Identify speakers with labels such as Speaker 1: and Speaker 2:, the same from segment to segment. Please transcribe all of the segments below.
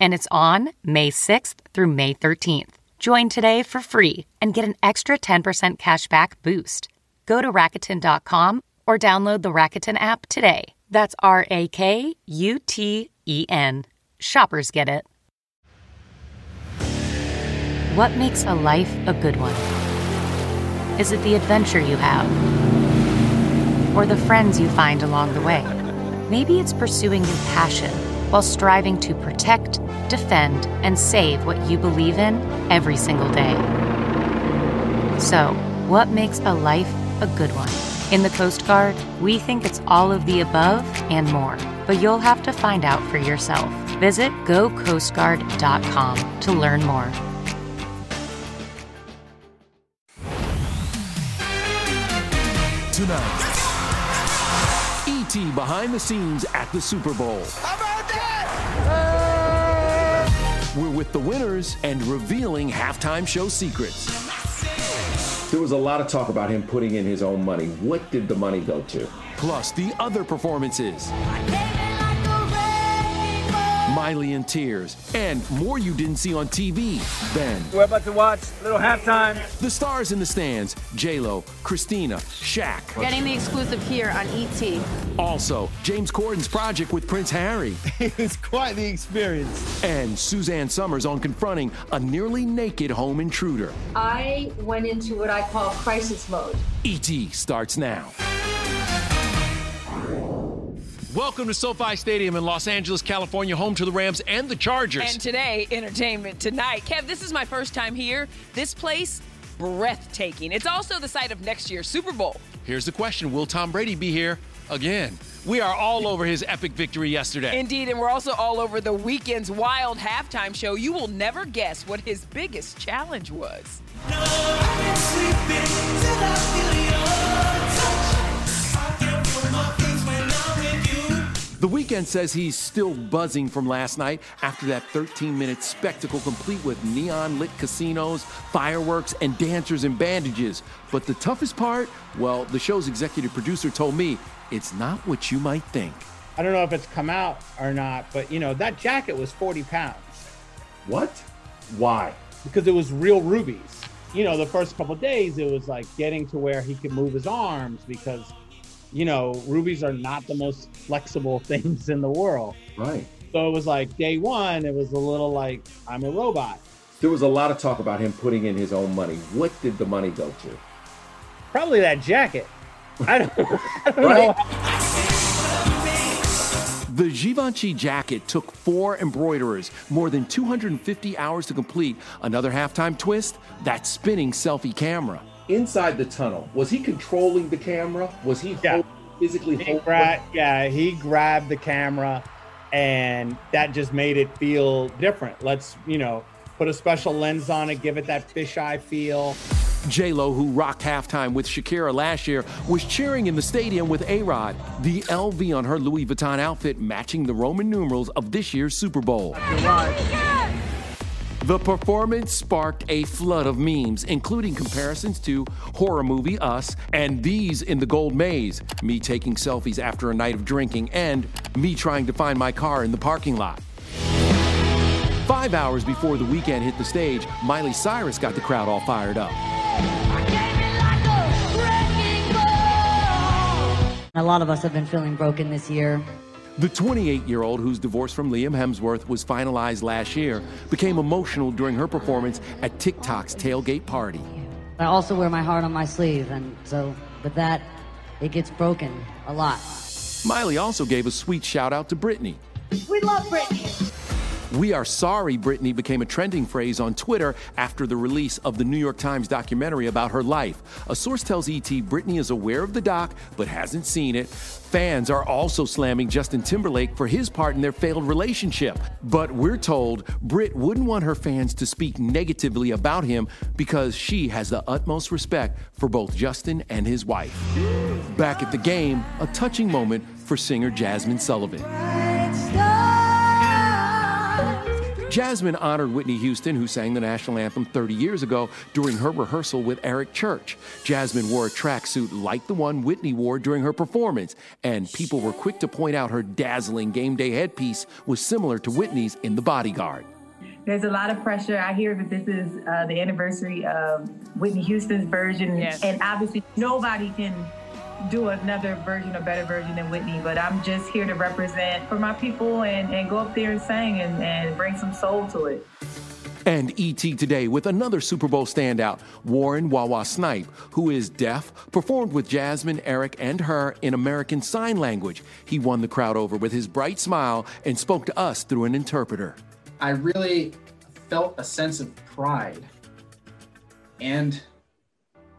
Speaker 1: and it's on May 6th through May 13th. Join today for free and get an extra 10% cashback boost. Go to Rakuten.com or download the Rakuten app today. That's R A K U T E N. Shoppers get it. What makes a life a good one? Is it the adventure you have? Or the friends you find along the way? Maybe it's pursuing your passion while striving to protect, defend, and save what you believe in every single day. So, what makes a life a good one? In the Coast Guard, we think it's all of the above and more, but you'll have to find out for yourself. Visit gocoastguard.com to learn more.
Speaker 2: Tonight, E.T. behind the scenes at the Super Bowl. We're with the winners and revealing halftime show secrets.
Speaker 3: There was a lot of talk about him putting in his own money. What did the money go to?
Speaker 2: Plus, the other performances. Miley in tears, and more you didn't see on TV. Then,
Speaker 4: We're about to watch a little halftime.
Speaker 2: the stars in the stands J-Lo, Christina, Shaq.
Speaker 5: Getting the exclusive here on ET.
Speaker 2: Also, James Corden's project with Prince Harry.
Speaker 6: it's quite the experience.
Speaker 2: And Suzanne Somers on confronting a nearly naked home intruder.
Speaker 7: I went into what I call crisis mode.
Speaker 2: E.T. starts now.
Speaker 8: Welcome to SoFi Stadium in Los Angeles, California, home to the Rams and the Chargers.
Speaker 9: And today, entertainment tonight. Kev, this is my first time here. This place, breathtaking. It's also the site of next year's Super Bowl.
Speaker 8: Here's the question Will Tom Brady be here again? We are all over his epic victory yesterday.
Speaker 9: Indeed, and we're also all over the Weeknd's wild halftime show. You will never guess what his biggest challenge was.
Speaker 2: The Weeknd says he's still buzzing from last night after that 13 minute spectacle complete with neon lit casinos, fireworks, and dancers in bandages. But the toughest part, well, the show's executive producer told me it's not what you might think.
Speaker 6: I don't know if it's come out or not, but you know, that jacket was 40 pounds
Speaker 3: What? Why?
Speaker 6: because it was real rubies. You know, the first couple days it was like getting to where he could move his arms because, you know, rubies are not the most flexible things in the world.
Speaker 3: Right.
Speaker 6: So it was like day one, it was a little like, I'm a robot.
Speaker 3: There was a lot of talk about him putting in his own money. What did the money go to?
Speaker 6: Probably that jacket. I don't, I don't
Speaker 3: Right.
Speaker 6: know.
Speaker 2: The Givenchy jacket took four embroiderers more than 250 hours to complete. Another halftime twist that spinning selfie camera.
Speaker 3: Inside the tunnel, was he controlling the camera? Was he
Speaker 6: Yeah.
Speaker 3: hold- physically
Speaker 6: He
Speaker 3: holding
Speaker 6: gra- yeah, he grabbed the camera, and that just made it feel different. Let's, you know, put a special lens on it, give it that fisheye feel.
Speaker 2: J Lo, who rocked halftime with Shakira last year, was cheering in the stadium with A Rod. The LV on her Louis Vuitton outfit matching the Roman numerals of this year's Super Bowl. The performance sparked a flood of memes, including comparisons to horror movie Us and these in the Gold Maze, me taking selfies after a night of drinking, and me trying to find my car in the parking lot. Five hours before the Weeknd hit the stage, Miley Cyrus got the crowd all fired up.
Speaker 10: A lot of us have been feeling broken this year.
Speaker 2: The 28 year old, whose divorce from Liam Hemsworth was finalized last year, became emotional during her performance at TikTok's tailgate party.
Speaker 10: I also wear my heart on my sleeve, and so with that, it gets broken a lot.
Speaker 2: Miley also gave a sweet shout out to Britney.
Speaker 7: We love Britney.
Speaker 2: We are sorry Britney became a trending phrase on Twitter after the release of the New York Times documentary about her life. A source tells ET Britney is aware of the doc but hasn't seen it. Fans are also slamming Justin Timberlake for his part in their failed relationship. But we're told Brit wouldn't want her fans to speak negatively about him because she has the utmost respect for both Justin and his wife. Back at the game, a touching moment for singer Jazmine Sullivan. Jazmine honored Whitney Houston, who sang the national anthem 30 years ago during her rehearsal with Eric Church. Jazmine wore a tracksuit like the one Whitney wore during her performance, and people were quick to point out her dazzling game day headpiece was similar to Whitney's in The Bodyguard.
Speaker 11: There's a lot of pressure. I hear that this is uh, the anniversary of Whitney Houston's version,
Speaker 9: Yes.
Speaker 11: and obviously nobody can do another version, a better version than Whitney. But I'm just here to represent for my people and, and go up there and sing and, and bring some soul to it.
Speaker 2: And ET today with another Super Bowl standout, Warren Wawa Snipe, who is deaf, performed with Jazmine, Eric, and her in American Sign Language. He won the crowd over with his bright smile and spoke to us through an interpreter.
Speaker 12: I really felt a sense of pride. And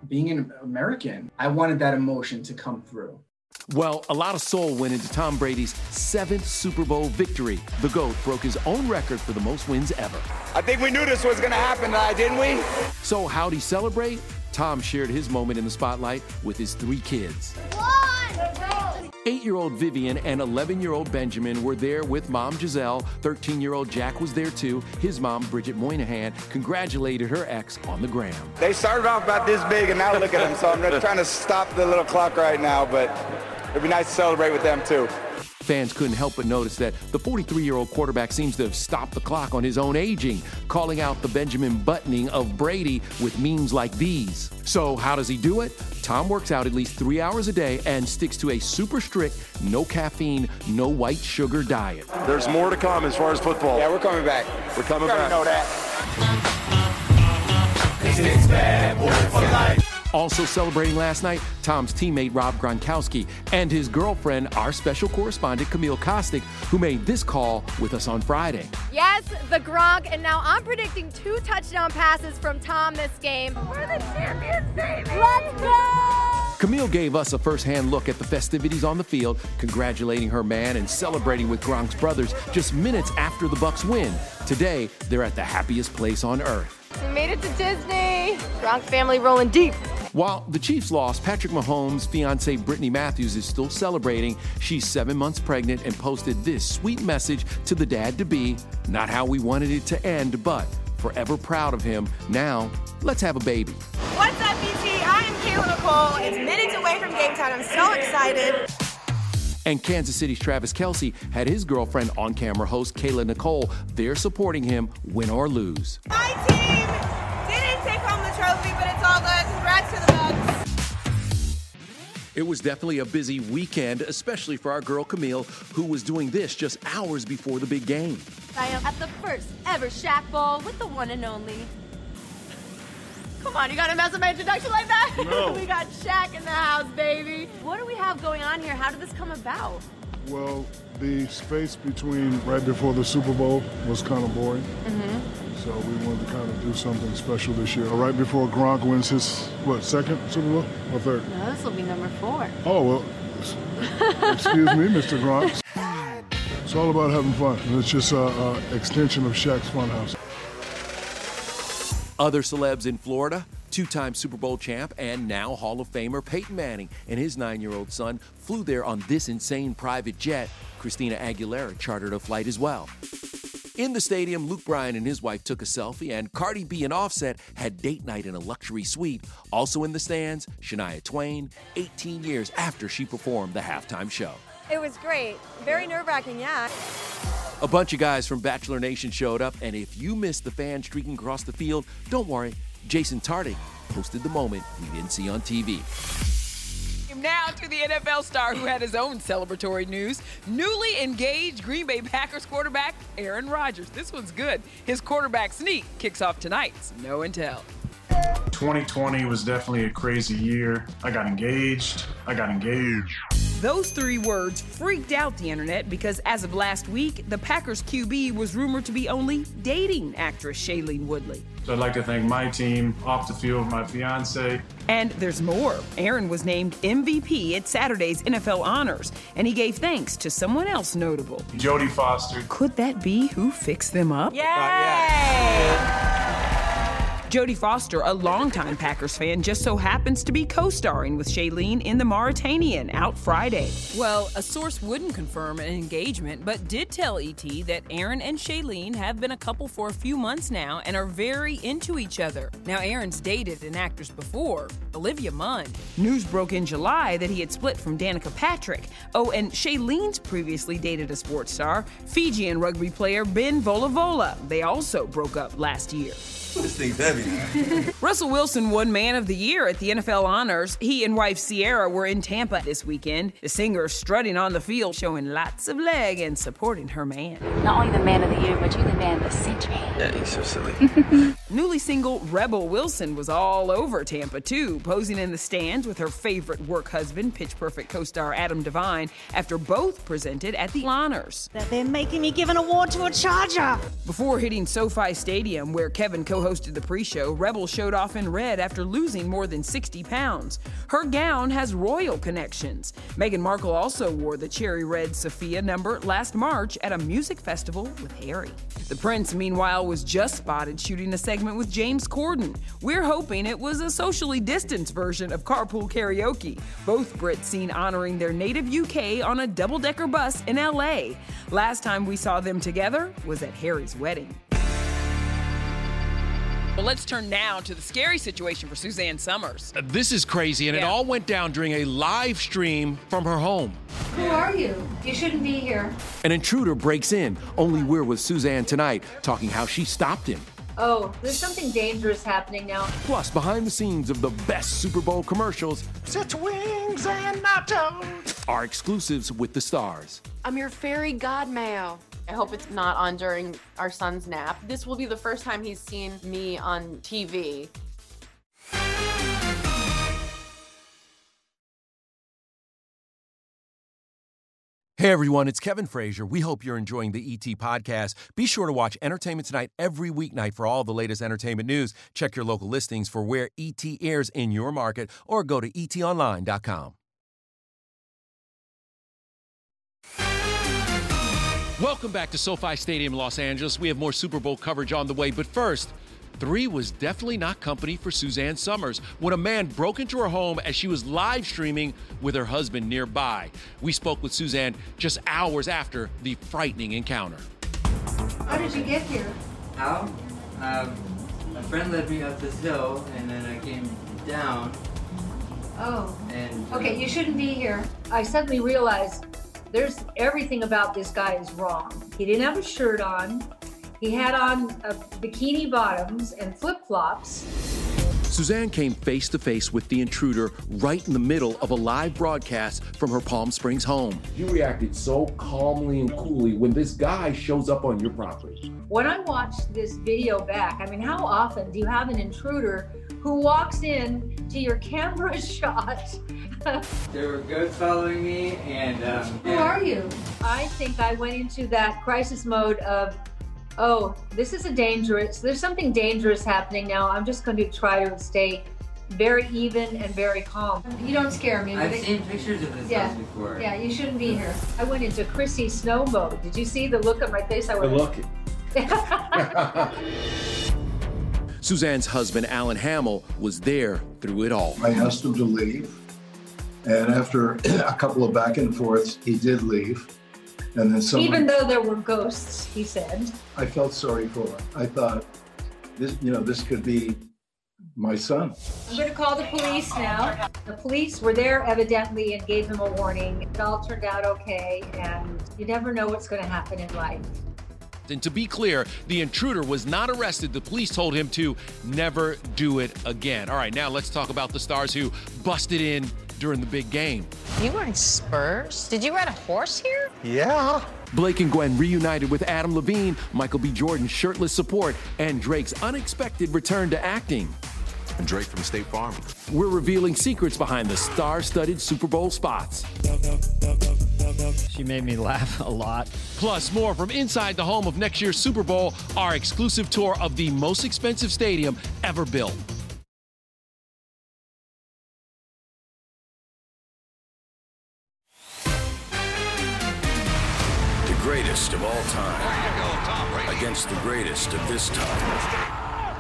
Speaker 12: being an American, I wanted that emotion to come through.
Speaker 2: Well, a lot of soul went into Tom Brady's seventh Super Bowl victory. The GOAT broke his own record for the most wins ever.
Speaker 13: I think we knew this was going to happen tonight, didn't we?
Speaker 2: So, how'd he celebrate? Tom shared his moment in the spotlight with his three kids. Eight year old Vivian and 11 year old Benjamin were there with mom Gisele. 13 year old Jack was there too. His mom, Bridget Moynahan, congratulated her ex on the gram.
Speaker 13: They started off about this big, and now look at them. So I'm just trying to stop the little clock right now, but it'd be nice to celebrate with them too.
Speaker 2: Fans couldn't help but notice that the 43 year old quarterback seems to have stopped the clock on his own aging, calling out the Benjamin buttoning of Brady with memes like these. So, how does he do it? Tom works out at least three hours a day and sticks to a super strict, no caffeine, no white sugar diet.
Speaker 14: There's more to come as far as football.
Speaker 13: Yeah, we're coming back.
Speaker 14: We're coming
Speaker 13: You already
Speaker 14: back.
Speaker 13: know that.
Speaker 2: Also celebrating last night, Tom's teammate Rob Gronkowski and his girlfriend, our special correspondent Camille Kostek, who made this call with us on Friday.
Speaker 15: Yes, the Gronk, and now I'm predicting two touchdown passes from Tom this game. We're the champions, baby! Let's go!
Speaker 2: Camille gave us a first-hand look at the festivities on the field, congratulating her man and celebrating with Gronk's brothers just minutes after the Bucs win. Today, they're at the happiest place on earth.
Speaker 15: We made it to Disney. Gronk family rolling deep.
Speaker 2: While the Chiefs lost, Patrick Mahomes' fiancee Brittany Matthews is still celebrating. She's seven months pregnant and posted this sweet message to the dad to be not how we wanted it to end, but forever proud of him. Now, let's have a baby.
Speaker 16: What's up, BT? I am Kayla Nicole. It's minutes away from game time. I'm so excited.
Speaker 2: And Kansas City's Travis Kelce had his girlfriend on camera host Kayla Nicole there supporting him, win or lose.
Speaker 16: My team didn't take home the trophy, but it's all good.
Speaker 2: It was definitely a busy weekend, especially for our girl Camille, who was doing this just hours before the big game.
Speaker 15: I am at the first ever Shaq Ball with the one and only. Come on, you gotta mess with my introduction like that?
Speaker 17: No.
Speaker 15: we got Shaq in the house, baby. What do we have going on here? How did this come about?
Speaker 17: Well, the space between right before the Super Bowl was kind of boring.
Speaker 15: Mm-hmm.
Speaker 17: So we wanted to kind of do something special this year. Right before Gronk wins his, what, second Super Bowl or third?
Speaker 15: No, this will be number four.
Speaker 17: Oh, well, excuse me, Mr. Gronk. It's all about having fun. And it's just an extension of Shaq's Funhouse.
Speaker 2: Other celebs in Florida, two time Super Bowl champ and now Hall of Famer Peyton Manning and his nine year old son flew there on this insane private jet. Christina Aguilera chartered a flight as well. In the stadium, Luke Bryan and his wife took a selfie, and Cardi B and Offset had date night in a luxury suite. Also in the stands, Shania Twain, 18 years after she performed the halftime show.
Speaker 15: It was great. Very nerve wracking, yeah.
Speaker 2: A bunch of guys from Bachelor Nation showed up, and if you missed the fans streaking across the field, don't worry. Jason Tartick posted the moment we didn't see on TV.
Speaker 9: Now to the NFL star who had his own celebratory news. Newly engaged Green Bay Packers quarterback Aaron Rodgers. This one's good. His quarterback sneak kicks off tonight's No and Tell.
Speaker 18: 2020 was definitely a crazy year. I got engaged. I got engaged.
Speaker 9: Those three words freaked out the internet because as of last week, the Packers QB was rumored to be only dating actress Shailene Woodley.
Speaker 18: So I'd like to thank my team, off the field, my fiance.
Speaker 9: And there's more. Aaron was named MVP at Saturday's NFL Honors, and he gave thanks to someone else notable.
Speaker 18: Jodie Foster.
Speaker 9: Could that be who fixed them up?
Speaker 16: Yay!
Speaker 9: Jodie Foster, a longtime Packers fan, just so happens to be co starring with Shailene in The Mauritanian out Friday. Well, a source wouldn't confirm an engagement, but did tell ET that Aaron and Shailene have been a couple for a few months now and are very into each other. Now, Aaron's dated an actress before, Olivia Munn. News broke in July that he had split from Danica Patrick. Oh, and Shailene's previously dated a sports star, Fijian rugby player Ben Volavola. They also broke up last year.
Speaker 19: This thing's heavy.
Speaker 9: Russell Wilson won Man of the Year at the NFL Honors. He and wife Sierra were in Tampa this weekend. The singer strutting on the field, showing lots of leg and supporting her man.
Speaker 20: Not only the Man of the Year, but you're the Man of the Century.
Speaker 19: Yeah, he's so silly.
Speaker 9: Newly single Rebel Wilson was all over Tampa too, posing in the stands with her favorite work husband, Pitch Perfect co-star Adam DeVine, after both presented at the Honors.
Speaker 7: That they're making me give an award to a Charger.
Speaker 9: Before hitting SoFi Stadium, where Kevin co-hosted the pre-show, Rebel showed off in red after losing more than 60 pounds. Her gown has royal connections. Meghan Markle also wore the cherry red Safiyaa number last March at a music festival with Harry. The prince, meanwhile, was just spotted shooting a segment with James Corden. We're hoping it was a socially distanced version of carpool karaoke. Both Brits seen honoring their native UK on a double decker bus in LA. Last time we saw them together was at Harry's wedding. Well, let's turn now to the scary situation for Suzanne Somers.
Speaker 8: Uh, This is crazy, and it all went down during a live stream from her home.
Speaker 21: Who are you? You shouldn't be here.
Speaker 2: An intruder breaks in. Only we're with Suzanne tonight, talking how she stopped him.
Speaker 21: Oh, there's something dangerous happening now.
Speaker 2: Plus, behind the scenes of the best Super Bowl commercials
Speaker 7: Such wings and nachos.
Speaker 2: are exclusives with the stars.
Speaker 5: I'm your fairy godmale. I hope it's not on during our son's nap. This will be the first time he's seen me on TV.
Speaker 2: Hey everyone, it's Kevin Frazier. We hope you're enjoying the ET podcast. Be sure to watch Entertainment Tonight every weeknight for all the latest entertainment news. Check your local listings for where ET airs in your market or go to etonline.com.
Speaker 8: Welcome back to SoFi Stadium, Los Angeles. We have more Super Bowl coverage on the way, but first, three was definitely not company for Suzanne Somers when a man broke into her home as she was live streaming with her husband nearby. We spoke with Suzanne just hours after the frightening encounter.
Speaker 21: How did you get here?
Speaker 22: How? Um, a friend led me up this hill, and then I came down,
Speaker 21: Oh.
Speaker 22: and uh,
Speaker 21: Okay, you shouldn't be here. I suddenly realized there's everything about this guy is wrong. He didn't have a shirt on. He had on uh, bikini bottoms and flip flops.
Speaker 2: Suzanne came face to face with the intruder right in the middle of a live broadcast from her Palm Springs home.
Speaker 3: You reacted so calmly and coolly when this guy shows up on your property.
Speaker 21: When I watched this video back, I mean, how often do you have an intruder who walks in to your camera shot?
Speaker 22: there were goats following me, and um,
Speaker 21: Who are you? I think I went into that crisis mode of, oh, this is a dangerous, there's something dangerous happening now. I'm just going to try to stay very even and very calm. You don't scare me.
Speaker 22: I've
Speaker 21: but
Speaker 22: seen pictures of this
Speaker 21: yeah,
Speaker 22: house before.
Speaker 21: yeah, you shouldn't be here. I went into Chrissy snow mode. Did you see the look on my face? I
Speaker 3: The
Speaker 21: went,
Speaker 3: look.
Speaker 2: Suzanne's husband, Alan Hamel, was there through it all.
Speaker 23: I asked him to leave. And after a couple of back and forths, he did leave. And then someone,
Speaker 21: even though there were ghosts, he said.
Speaker 23: I felt sorry for him. I thought, this, you know, this could be my son.
Speaker 21: I'm going to call the police now. The police were there evidently and gave him a warning. It all turned out okay, and you never know what's going to happen in life.
Speaker 8: And to be clear, the intruder was not arrested. The police told him to never do it again. All right, now let's talk about the stars who busted in during the big game.
Speaker 24: You wearing Spurs? Did you ride a horse here?
Speaker 3: Yeah.
Speaker 2: Blake and Gwen reunited with Adam Levine, Michael B. Jordan's shirtless support, and Drake's unexpected return to acting.
Speaker 19: Drake from State Farm.
Speaker 2: We're revealing secrets behind the star studded Super Bowl spots.
Speaker 25: She made me laugh a lot.
Speaker 8: Plus, more from inside the home of next year's Super Bowl, our exclusive tour of the most expensive stadium ever built.
Speaker 19: Greatest of all time. Against the greatest of this time.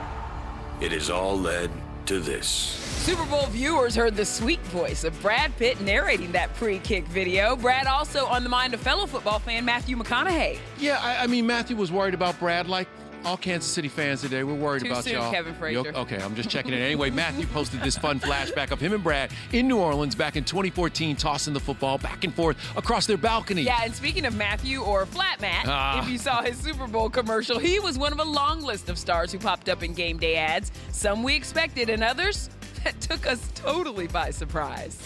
Speaker 19: It has all led to this.
Speaker 9: Super Bowl viewers heard the sweet voice of Brad Pitt narrating that pre kick video. Brad also on the mind of fellow football fan Matthew McConaughey.
Speaker 8: Yeah, I, I mean, Matthew was worried about Brad like all Kansas City fans today. We're worried
Speaker 9: Too
Speaker 8: about
Speaker 9: soon,
Speaker 8: y'all.
Speaker 9: Kevin Frazier.
Speaker 8: You- Okay, I'm just checking in. Anyway, Matthew posted this fun flashback of him and Brad in New Orleans back in 2014, tossing the football back and forth across their balcony.
Speaker 9: Yeah, and speaking of Matthew or Flat Matt,
Speaker 8: Ah.
Speaker 9: if you saw his Super Bowl commercial, he was one of a long list of stars who popped up in game day ads. Some we expected, and others that took us totally by surprise.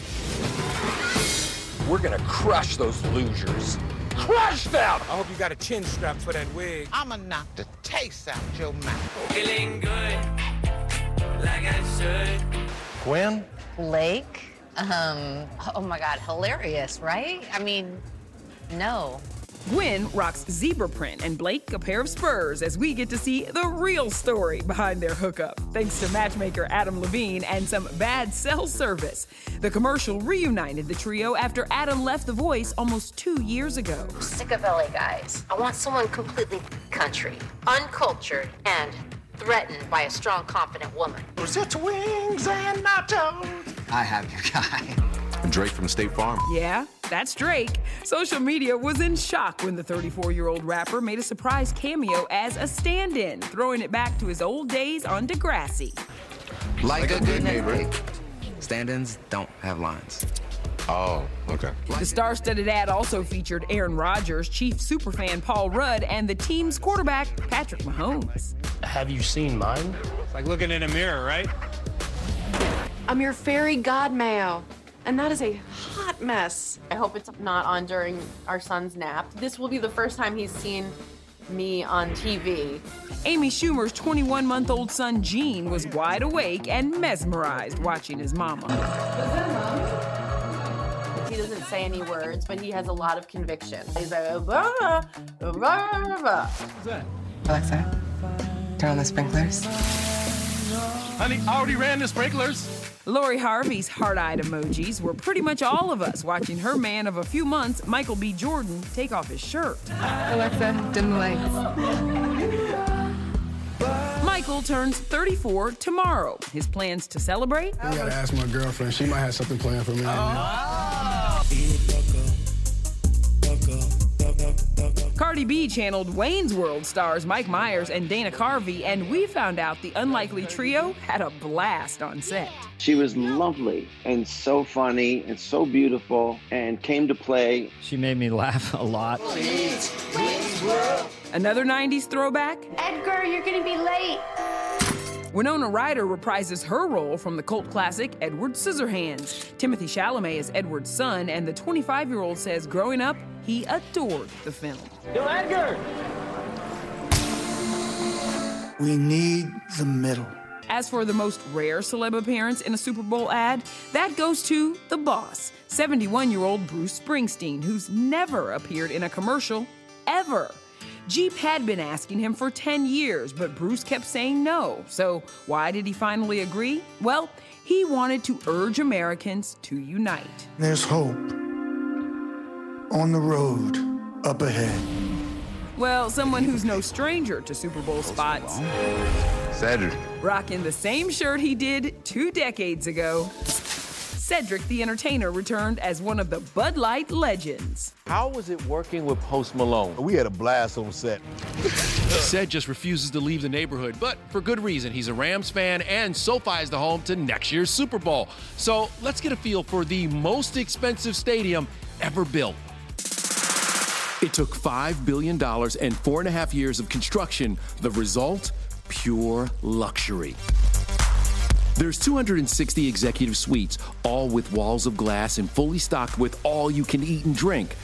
Speaker 26: We're gonna crush those losers. Crush them!
Speaker 27: I hope you got a chin strap for that wig. I'ma knock the taste out your mouth.
Speaker 26: Feeling good, like I should.
Speaker 19: Gwen?
Speaker 24: Blake? Um, oh my God, hilarious, right? I mean, no.
Speaker 9: Gwen rocks zebra print and Blake a pair of spurs as we get to see the real story behind their hookup. Thanks to matchmaker Adam Levine and some bad cell service. The commercial reunited the trio after Adam left The Voice almost two years ago.
Speaker 24: Sick of LA guys. I want someone completely country, uncultured, and threatened by a strong, confident woman.
Speaker 7: It's wings and nachos.
Speaker 19: I have your guy. Drake from State Farm.
Speaker 9: Yeah, that's Drake. Social media was in shock when the 34 year old rapper made a surprise cameo as a stand in, throwing it back to his old days on Degrassi.
Speaker 19: Like, a good neighbor. Stand-ins don't have lines. Oh, okay.
Speaker 9: The star studded ad also featured Aaron Rodgers, chief superfan Paul Rudd, and the team's quarterback, Patrick Mahomes.
Speaker 25: Have you seen mine?
Speaker 27: It's like looking in a mirror, right?
Speaker 5: I'm your fairy godmale. And that is a hot mess. I hope it's not on during our son's nap. This will be the first time he's seen me on TV.
Speaker 9: Amy Schumer's 21 month old son Gene was wide awake and mesmerized watching his mama.
Speaker 5: He doesn't say any words, but he has a lot of conviction. He's like, "Bah, bah, bah, bah."
Speaker 8: What's that?
Speaker 28: Alexa, turn on the sprinklers.
Speaker 8: Honey, I already ran the sprinklers.
Speaker 9: Lori Harvey's heart eyed emojis were pretty much all of us watching her man of a few months, Michael B. Jordan, take off his shirt.
Speaker 28: Alexa, dim the lights.
Speaker 9: Michael turns 34 tomorrow. His plans to celebrate?
Speaker 17: I gotta ask my girlfriend. She might have something planned for me. Oh.
Speaker 9: Cardi B channeled Wayne's World stars Mike Myers and Dana Carvey, and we found out the unlikely trio had a blast on set.
Speaker 29: She was lovely and so funny and so beautiful and came to play.
Speaker 25: She made me laugh a lot.
Speaker 9: Another 90s throwback?
Speaker 15: Edgar, you're gonna be late.
Speaker 9: Winona Ryder reprises her role from the cult classic Edward Scissorhands. Timothée Chalamet is Edward's son, and the 25 year old says growing up, he adored the film.
Speaker 7: Yo, Edgar!
Speaker 30: We need the middle.
Speaker 9: As for the most rare celeb appearance in a Super Bowl ad, that goes to the boss, 71 year old Bruce Springsteen, who's never appeared in a commercial ever. Jeep had been asking him for 10 years, but Bruce kept saying no. So, why did he finally agree? Well, he wanted to urge Americans to unite.
Speaker 30: There's hope on the road up ahead.
Speaker 9: Well, someone who's no stranger to Super Bowl spots,
Speaker 19: Cedric.
Speaker 9: rocking the same shirt he did two decades ago. Cedric the Entertainer returned as one of the Bud Light legends.
Speaker 2: How was it working with Post Malone?
Speaker 31: We had a blast on set.
Speaker 8: Said just refuses to leave the neighborhood, but for good reason. He's a Rams fan, and SoFi is the home to next year's Super Bowl. So let's get a feel for the most expensive stadium ever built.
Speaker 2: It took $5 billion and four and a half years of construction. The result? Pure luxury. There's 260 executive suites, all with walls of glass and fully stocked with all you can eat and drink.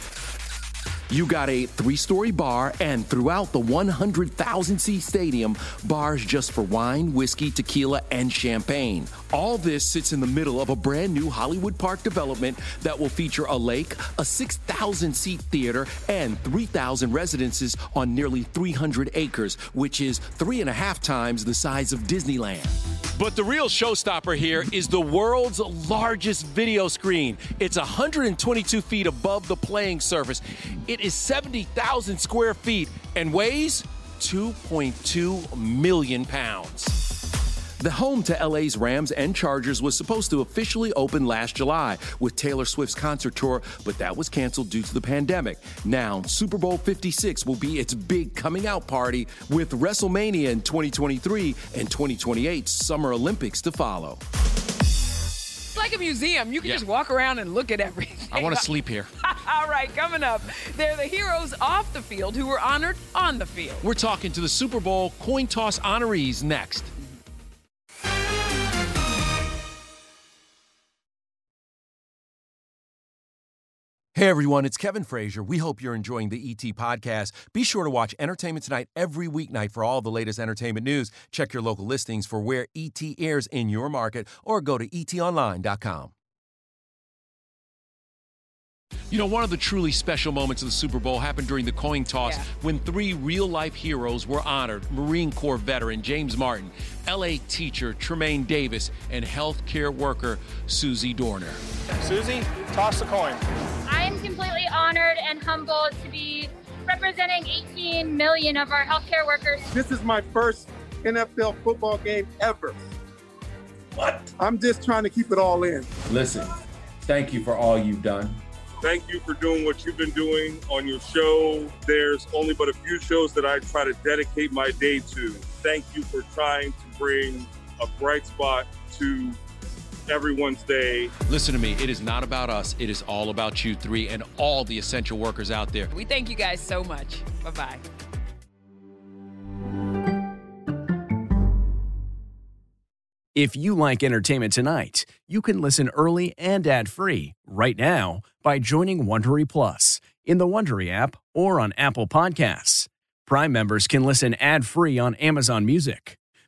Speaker 2: You got a three story bar, and throughout the 100,000 seat stadium, bars just for wine, whiskey, tequila, and champagne. All this sits in the middle of a brand new Hollywood Park development that will feature a lake, a 6,000 seat theater, and 3,000 residences on nearly 300 acres, which is three and a half times the size of Disneyland.
Speaker 8: But the real showstopper here is the world's largest video screen. It's 122 feet above the playing surface. It is 70,000 square feet and weighs 2.2 million pounds.
Speaker 2: The home to LA's Rams and Chargers was supposed to officially open last July with Taylor Swift's concert tour, but that was canceled due to the pandemic. Now, Super Bowl 56 will be its big coming out party with WrestleMania in 2023 and 2028 Summer Olympics to follow.
Speaker 9: It's like a museum. You can
Speaker 8: Yeah.
Speaker 9: just walk around and look at everything.
Speaker 8: I want to sleep here.
Speaker 9: All right, coming up, they're the heroes off the field who were honored on the field.
Speaker 8: We're talking to the Super Bowl coin toss honorees next.
Speaker 2: Hey everyone, it's Kevin Frazier. We hope you're enjoying the ET podcast. Be sure to watch Entertainment Tonight every weeknight for all the latest entertainment news. Check your local listings for where ET airs in your market or go to etonline.com.
Speaker 8: You know, one of the truly special moments of the Super Bowl happened during the coin toss when three real life heroes were honored Marine Corps veteran James Martin, LA teacher Trimaine Davis, and healthcare worker Susie Dorner.
Speaker 7: Susie, toss the coin.
Speaker 32: I am completely honored and humbled to be representing 18 million of our healthcare workers.
Speaker 33: This is my first NFL football game ever. What? I'm just trying to keep it all in.
Speaker 3: Listen, thank you for all you've done.
Speaker 34: Thank you for doing what you've been doing on your show. There's only but a few shows that I try to dedicate my day to. Thank you for trying to bring a bright spot to everyone's day.
Speaker 8: Listen to me, it is not about us, it is all about you three and all the essential workers out there.
Speaker 9: We thank you guys so much. Bye bye.
Speaker 35: If you like entertainment tonight, you can listen early and ad-free right now by joining Wondery Plus in the Wondery app or on Apple Podcasts. Prime members can listen ad-free on Amazon Music.